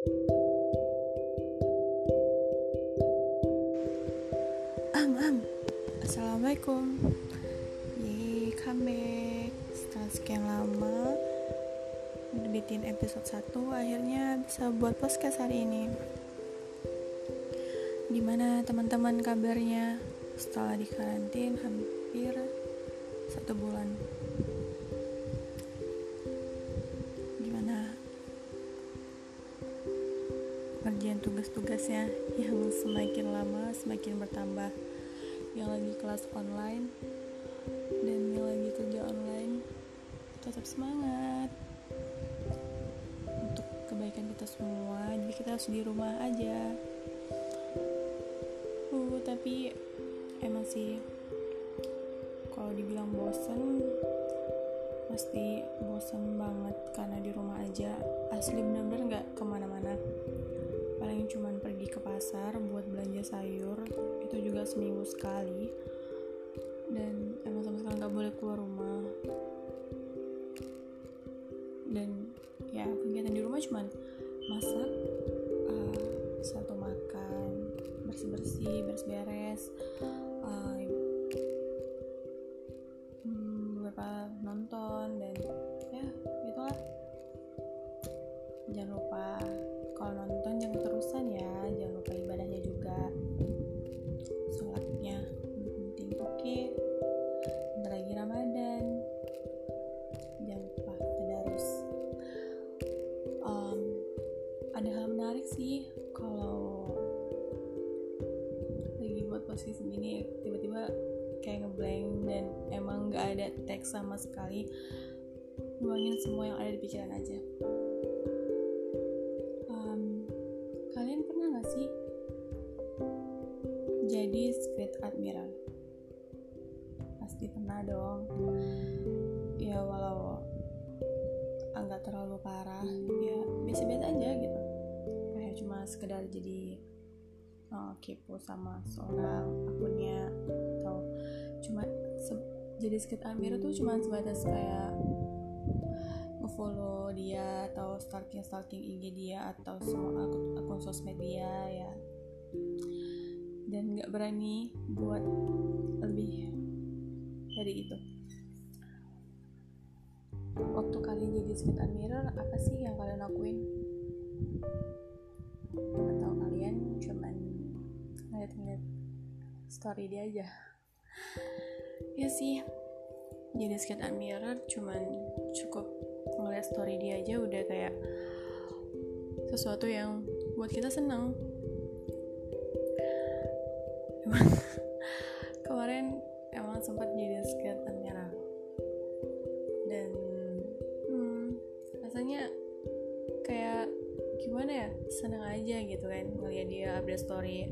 Am am Assalamualaikum. Yeay comeback. Setelah sekian lama Bikin episode 1 Akhirnya bisa buat podcast hari ini. Gimana teman-teman kabarnya? Setelah di karantin Hampir Satu bulan tugas-tugasnya Yang semakin lama Semakin bertambah. Yang lagi kelas online dan yang lagi kerja online tetap semangat untuk kebaikan kita semua. Jadi kita harus di rumah aja ada teks sama sekali. Nuangin semua yang ada di pikiran aja. Um, kalian pernah nggak sih jadi street admiral? Pasti pernah dong. Ya walau nggak terlalu parah ya biasa-biasa aja gitu. Kayak cuma sekedar jadi uh, kepo sama seorang akunnya atau cuma se- jadi street admiral tuh cuma sebatas kayak ngefollow dia atau stalking stalking IG dia atau semua akun, sosmed dia ya. Dan nggak berani buat lebih dari itu. Waktu kalian jadi street admirer apa sih yang kalian lakuin? Atau kalian cuman ngeliat-ngeliat story dia aja ya sih jadi street admirer cuman cukup ngeliat story dia aja udah kayak sesuatu yang buat kita senang emang kemarin emang sempat jadi street admirer dan hmm, rasanya kayak gimana ya senang aja gitu kan ngeliat dia update story.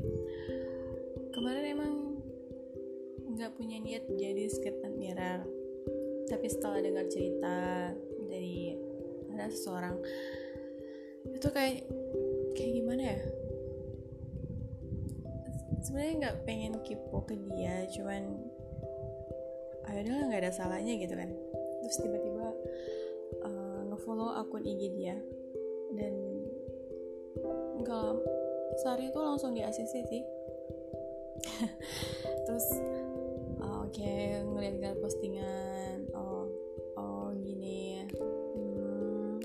Kemarin emang nggak punya niat jadi skate admirer tapi setelah dengar cerita dari ada seseorang itu kayak kayak gimana ya? Sebenarnya nggak pengen kipo ke dia cuman ayolah nggak ada salahnya gitu kan. Terus tiba-tiba uh, ngefollow akun IG dia. Dan nggak sehari itu langsung di ACC sih. Terus oke okay, ngeliat-ngeliat postingan oh oh gini hmm,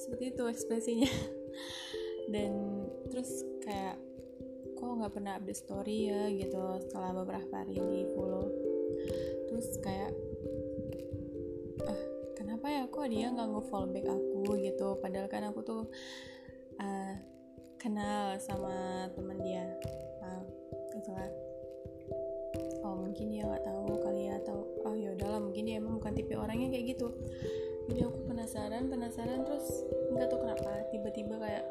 seperti itu ekspresinya. Dan terus kayak kok nggak pernah update story ya? gitu setelah beberapa hari di follow. Terus kayak ah kenapa ya kok dia nggak nge-follow back aku? gitu. Padahal kan aku tuh uh, kenal sama teman dia. Nah, gitu mungkin dia nggak tahu kali ya atau oh ya udahlah mungkin dia emang bukan tipe orangnya kayak gitu. Jadi aku penasaran penasaran terus nggak tahu kenapa tiba-tiba kayak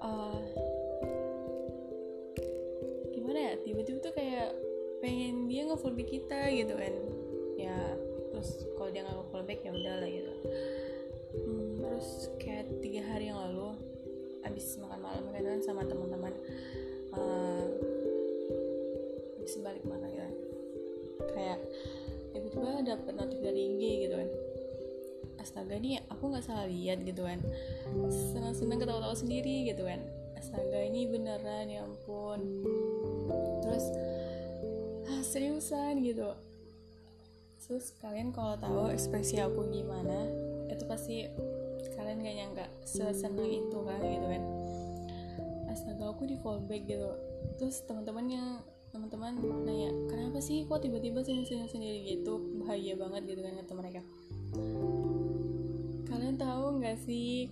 uh, gimana ya tiba-tiba tuh kayak pengen dia nge-follow back kita gitu kan. Ya terus kalau dia nggak nge-follow back ya udah lah gitu. Hmm, terus kayak tiga hari yang lalu abis makan malam kan sama teman-teman uh, abis balik makan gitu. Kan. kayak tiba-tiba dapet notif dari IG gitu kan. Astaga nih aku nggak salah lihat gitu kan. Senang-senang ketawa-tawa sendiri gitu kan. Astaga ini beneran ya ampun. Terus ah, seriusan gitu. Terus kalian kalau tahu ekspresi aku gimana itu pasti kalian gak nyangka sesenang itu kan gitu kan. Astaga aku di fallback gitu. Terus teman-temannya teman-teman nanya kenapa sih kok tiba-tiba senyum-senyum sendiri? Gitu bahaya banget gitu kan kata mereka. Kalian tahu nggak sih?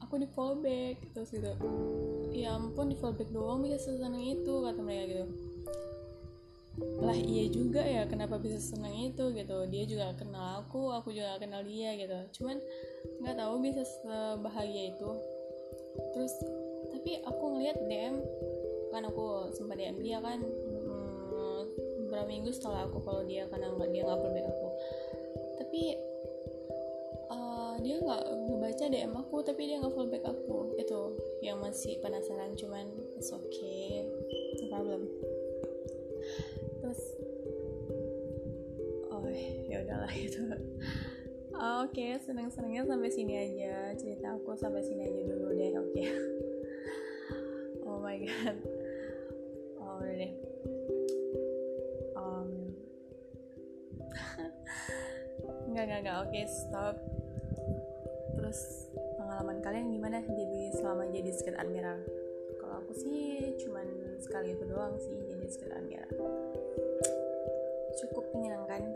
Aku di fallback. Terus gitu ya ampun di fallback doang bisa senang itu kata mereka gitu. Lah iya juga ya kenapa bisa senang itu? Gitu dia juga kenal aku aku juga kenal dia gitu. Cuman nggak tahu bisa sebahagia itu. Terus tapi aku ngeliat DM kan aku sempat DM dia kan. Hmm, beberapa minggu setelah aku kalau dia karena nggak dia nggak fallback aku. Tapi dia nggak ngebaca DM aku tapi dia nggak fallback aku. Itu yang masih penasaran cuman it's okay no problem. Terus oh ya udahlah itu oke okay, seneng senengnya sampai sini aja. Cerita aku sampai sini aja dulu deh oke. Okay. oh my god nggak nggak nggak oke okay, stop. Terus pengalaman kalian gimana? Jadi selama jadi skate admiral? Kalau aku sih cuman sekali itu doang sih jadi skate admiral. Cukup menyenangkan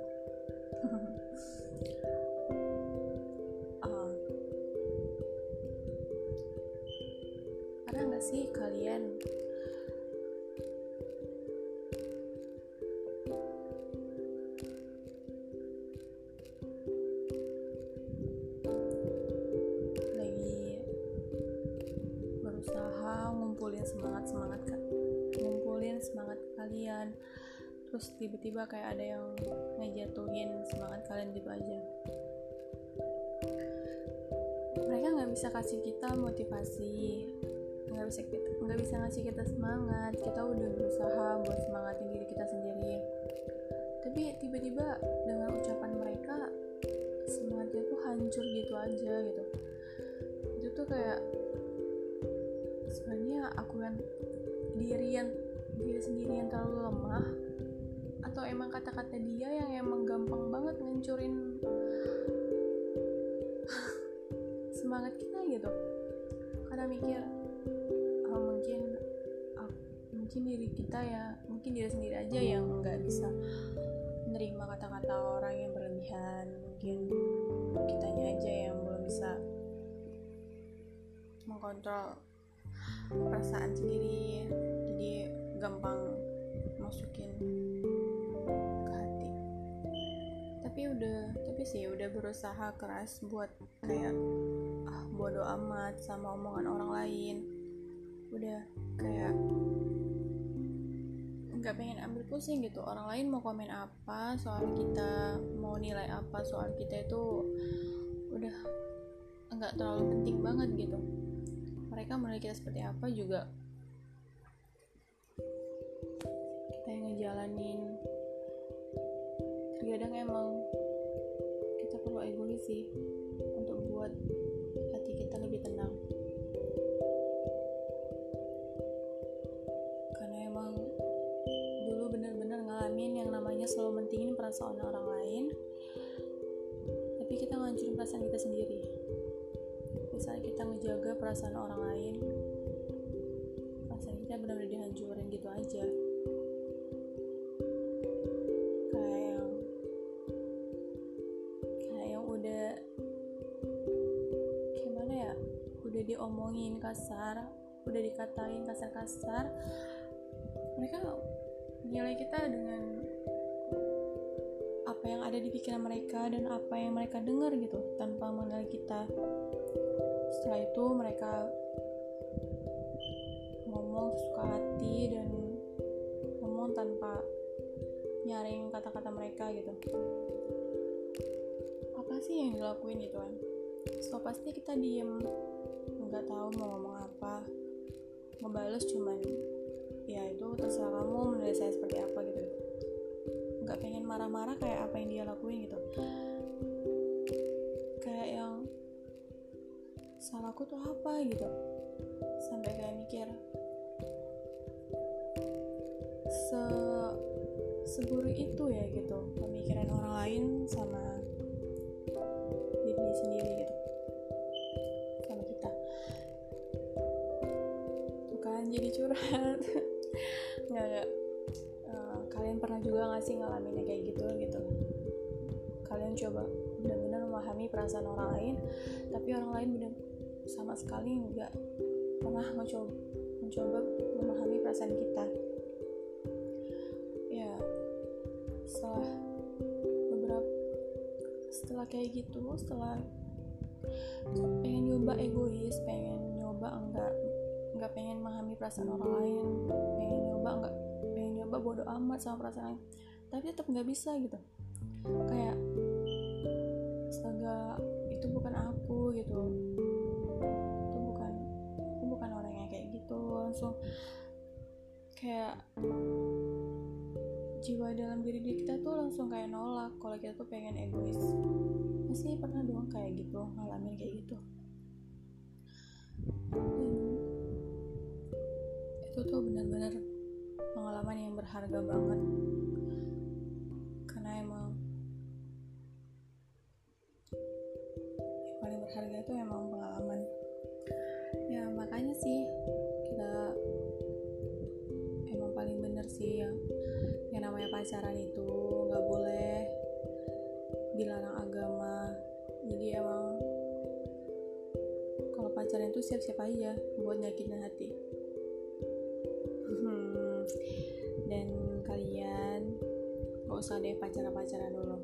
terus tiba-tiba kayak ada yang ngejatuhin semangat kalian gitu aja. Mereka nggak bisa kasih kita motivasi nggak bisa kita nggak bisa ngasih kita semangat. Kita udah berusaha buat semangatin aku diri yang diri sendiri yang terlalu lemah? Atau emang kata-kata dia yang emang gampang banget ngancurin semangat kita gitu? Karena mikir oh, mungkin oh, mungkin diri kita ya mungkin diri sendiri aja yang nggak bisa menerima kata-kata orang yang berlebihan. Mungkin kitanya aja yang belum bisa mengkontrol perasaan sendiri jadi gampang masukin tapi udah tapi sih udah berusaha keras buat kayak ah bodoh amat sama omongan orang lain. Udah kayak nggak pengen ambil pusing gitu. Orang lain mau komen apa soal kita mau nilai apa soal kita itu udah nggak terlalu penting banget gitu mereka menilai kita seperti apa juga. Kita yang ngejalanin. Terkadang emang kita perlu egois sih untuk buat hati kita lebih tenang. Karena emang dulu bener-bener ngalamin yang namanya selalu mentingin perasaan orang lain tapi kita ngancurin perasaan kita sendiri misalnya kita ngejaga perasaan orang lain perasaan kita benar-benar dihancurin gitu aja. Diomongin kasar udah dikatain kasar-kasar mereka nilai kita dengan apa yang ada di pikiran mereka dan apa yang mereka dengar gitu tanpa mengenal kita. Setelah itu mereka ngomong suka hati dan ngomong tanpa nyaring kata-kata mereka gitu. Apa sih yang dilakuin gitu kan so pasti kita diem. Nggak tahu mau ngomong apa. Ngebales cuman ya itu terserah kamu menilai saya seperti apa gitu nggak pengen marah-marah kayak apa yang dia lakuin gitu. Salahku tuh apa? gitu. Sampai kayak mikir se seburu itu ya gitu. Pemikiran orang lain sama diri sendiri gitu. Sama kita. Tuh kan jadi curhat. Nggak nggak pernah juga nggak sih ngalamin kayak gitu gitu? Kalian coba benar-benar memahami perasaan orang lain tapi orang lain benar sama sekali nggak pernah mencoba mencoba memahami perasaan kita. Ya setelah beberapa setelah kayak gitu setelah pengen nyoba egois pengen nyoba enggak nggak pengen memahami perasaan orang lain pengen nyoba enggak nyoba bodoh amat sama perasaan lain. Tapi tetap nggak bisa gitu. Kayak astaga itu bukan aku gitu. Itu bukan aku bukan orang yang kayak gitu. Langsung kayak jiwa dalam diri kita tuh langsung kayak nolak kalau kita tuh pengen egois. Pasti pernah dong kayak gitu ngalamin kayak gitu. Itu tuh benar-benar berharga banget. Karena emang yang paling berharga itu emang pengalaman. Ya makanya sih kita emang paling bener sih yang yang namanya pacaran itu nggak boleh dilarang agama. Jadi emang kalau pacaran itu siap-siap aja buat nyakitin hati gak usah deh pacaran-pacaran dulu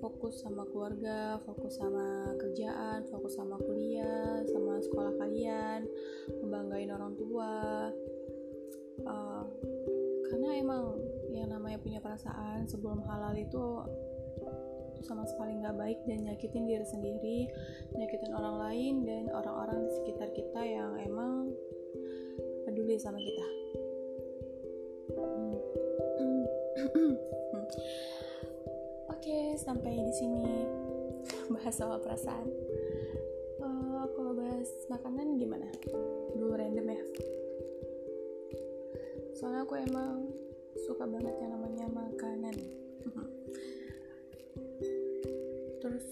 fokus sama keluarga, fokus sama kerjaan, fokus sama kuliah, sama sekolah kalian, membanggain orang tua. Uh, karena emang yang namanya punya perasaan sebelum halal itu sama sekali nggak baik dan nyakitin diri sendiri, nyakitin orang lain dan orang-orang di sekitar kita yang emang peduli sama kita. Oke, sampai di sini bahas soal perasaan. Uh, kalau bahas makanan gimana? Dulu random ya. Soalnya aku emang suka banget yang namanya makanan. Terus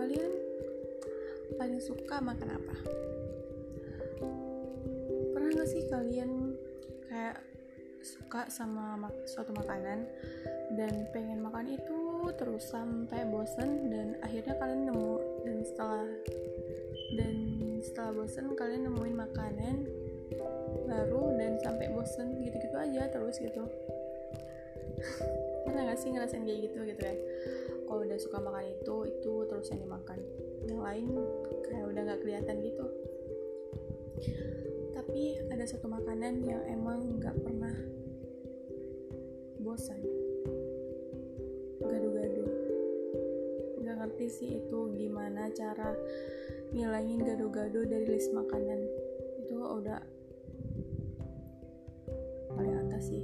kalian paling suka makan apa? Pernah gak sih kalian kayak suka sama suatu makanan dan pengen makan itu terus sampai bosen dan akhirnya kalian nemu dan setelah dan setelah bosen kalian nemuin makanan baru dan sampai bosen gitu-gitu aja terus gitu. Pernah gak sih ngerasain kayak gitu gitu kan kalau udah suka makan itu itu terus yang dimakan. Yang lain kayak udah nggak kelihatan gitu. Tapi ada satu makanan yang emang nggak pernah bosan. Gado-gado nggak ngerti sih itu gimana cara ngilangin gado-gado dari list makanan. Itu udah paling atas sih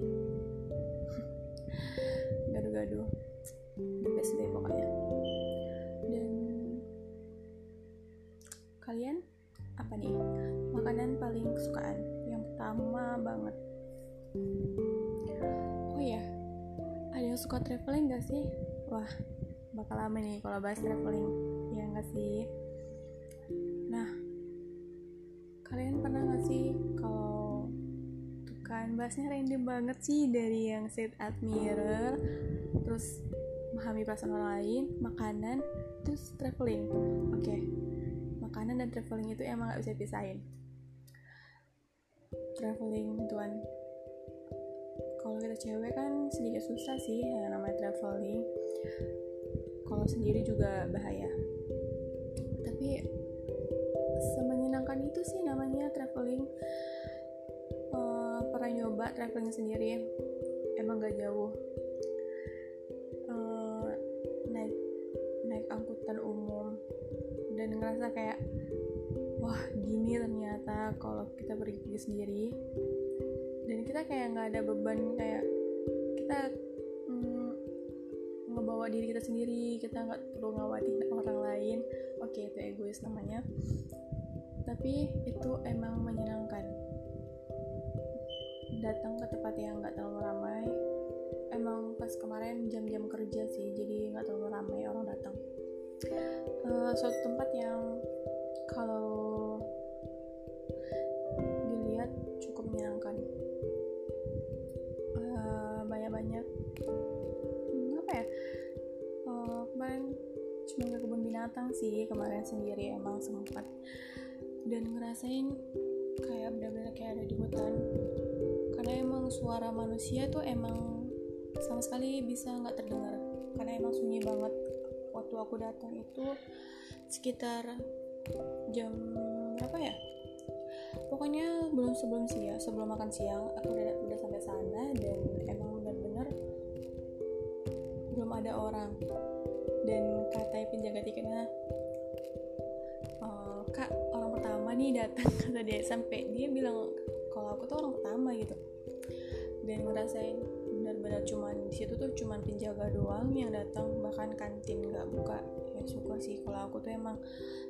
suka traveling gak sih? Wah bakal lama nih kalau bahas traveling. Ya gak sih? Nah kalian pernah gak sih kalau tuh kan bahasnya random banget sih dari yang set admirer terus memahami perasaan orang lain makanan terus traveling. Oke okay makanan dan traveling itu emang gak bisa pisahin traveling tuan kalau kita cewek kan sedikit susah sih yang namanya traveling. Kalau sendiri juga bahaya. Tapi semenyenangkan itu sih namanya traveling. Uh, pernah nyoba traveling sendiri? Emang gak jauh. Uh, naik naik angkutan umum. Dan ngerasa kayak wah gini ternyata kalau kita pergi sendiri dan kita kayak nggak ada beban kayak kita mm, ngebawa diri kita sendiri kita nggak perlu ngawatin orang lain. Oke okay, itu egois namanya. Tapi itu emang menyenangkan. Datang ke tempat yang nggak terlalu ramai. Emang pas kemarin jam-jam kerja sih jadi nggak terlalu ramai orang datang. Uh, suatu tempat yang kalau binatang sih kemarin sendiri emang sempat. Dan ngerasain kayak benar-benar kayak ada di hutan. Karena emang suara manusia tuh emang sama sekali bisa nggak terdengar. Karena emang sunyi banget. Waktu aku datang itu sekitar jam berapa ya? Pokoknya belum sebelum siang sebelum makan siang aku udah udah sampai sana dan emang belum ada orang. Dan kata penjaga tiketnya uh, kak orang pertama nih datang kata dia. Sampai dia bilang kalau aku tuh orang pertama gitu. Dan ngerasain benar-benar cuman di situ tuh cuman penjaga doang yang datang. Bahkan kantin nggak buka. Ya syukur sih kalau aku tuh emang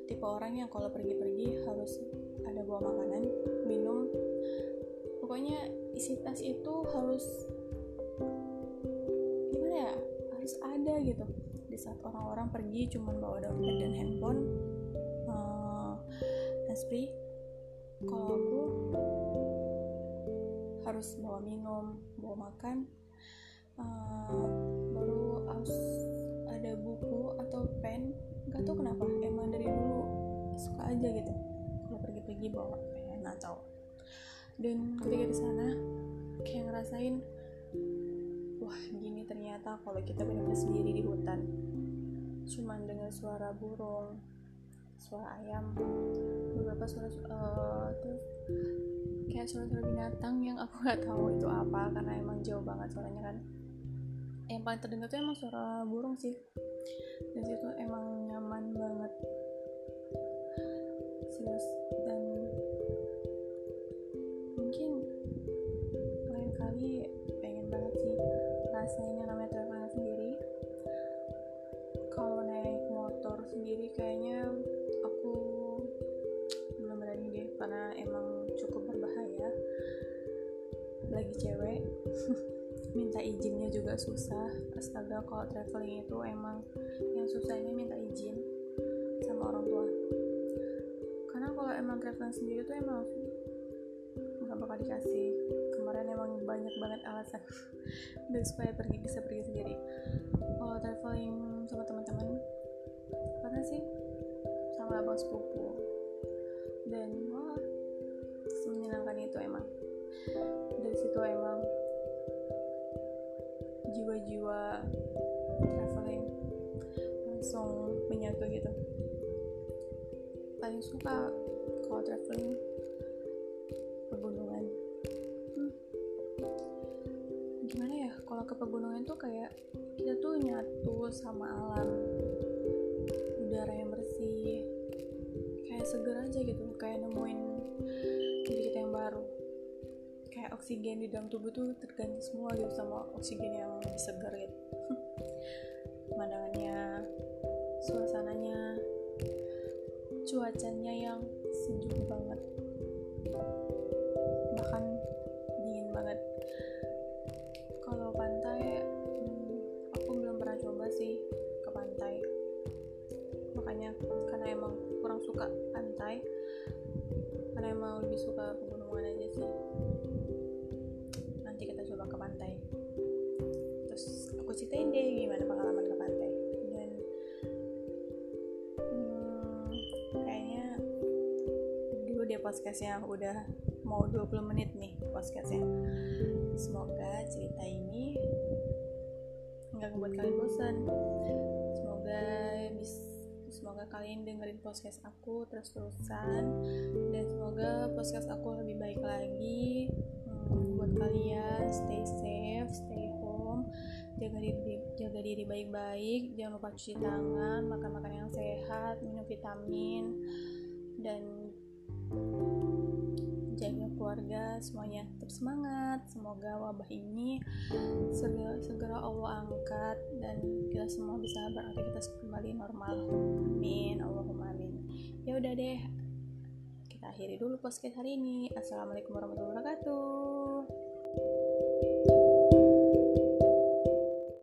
tipe orang yang kalau pergi-pergi harus ada bawa makanan minum. Pokoknya isi tas itu harus gitu. Di saat orang-orang pergi cuman bawa dompet dan handphone uh, handsfree kalau aku harus bawa minum bawa makan uh, baru harus ada buku atau pen. Gak tau kenapa emang dari dulu suka aja gitu. Kalau pergi-pergi bawa pen atau dan ketika di sana kayak ngerasain wah gini ternyata kalau kita benar-benar sendiri di hutan. Cuman dengar suara burung suara ayam beberapa suara uh, kayak suara-suara binatang yang aku nggak tahu itu apa karena emang jauh banget suaranya kan. Yang paling terdengar tuh emang suara burung sih. Dan situ emang nyaman banget. Serius kayaknya aku belum berani deh karena emang cukup berbahaya. Lagi cewek minta izinnya juga susah. Astaga kalau traveling itu emang yang susahnya minta izin sama orang tua. Karena kalau emang traveling sendiri tuh emang nggak bakal dikasih. Kemarin emang banyak banget alasan dan supaya pergi bisa pergi sendiri. Kalau traveling sama teman-teman karena sih. Sama abang sepupu. Dan wah menyenangkan itu emang. Dari situ emang jiwa-jiwa traveling langsung menyatu gitu. Paling suka kalau traveling pegunungan. Hmm. gimana ya kalau ke pegunungan tuh kayak kita tuh nyatu sama alam udara yang bersih. Kayak seger aja gitu kayak nemuin diri kita yang baru. Kayak oksigen di dalam tubuh tuh terganti semua gitu sama oksigen yang segar gitu. Pemandangannya suasananya cuacanya yang sejuk banget emang lebih suka pegunungan aja sih. Nanti kita coba ke pantai. Terus aku ceritain deh gimana pengalaman ke pantai. Dan hmm, kayaknya dulu dia podcastnya udah mau 20 menit nih podcastnya. Semoga cerita ini nggak membuat kalian bosan. Semoga bisa semoga kalian dengerin podcast aku terus-terusan. Dan semoga podcast aku lebih baik lagi. Hmm, buat kalian stay safe stay home jaga diri jaga diri baik-baik. Jangan lupa cuci tangan makan makan yang sehat minum vitamin dan jaga keluarga semuanya. Tetap semangat. Semoga wabah ini segera, segera Allah angkat dan kita semua bisa beraktivitas kembali normal. Amin. Allahumma amin. Ya udah deh kita akhiri dulu podcast hari ini. Assalamualaikum warahmatullahi wabarakatuh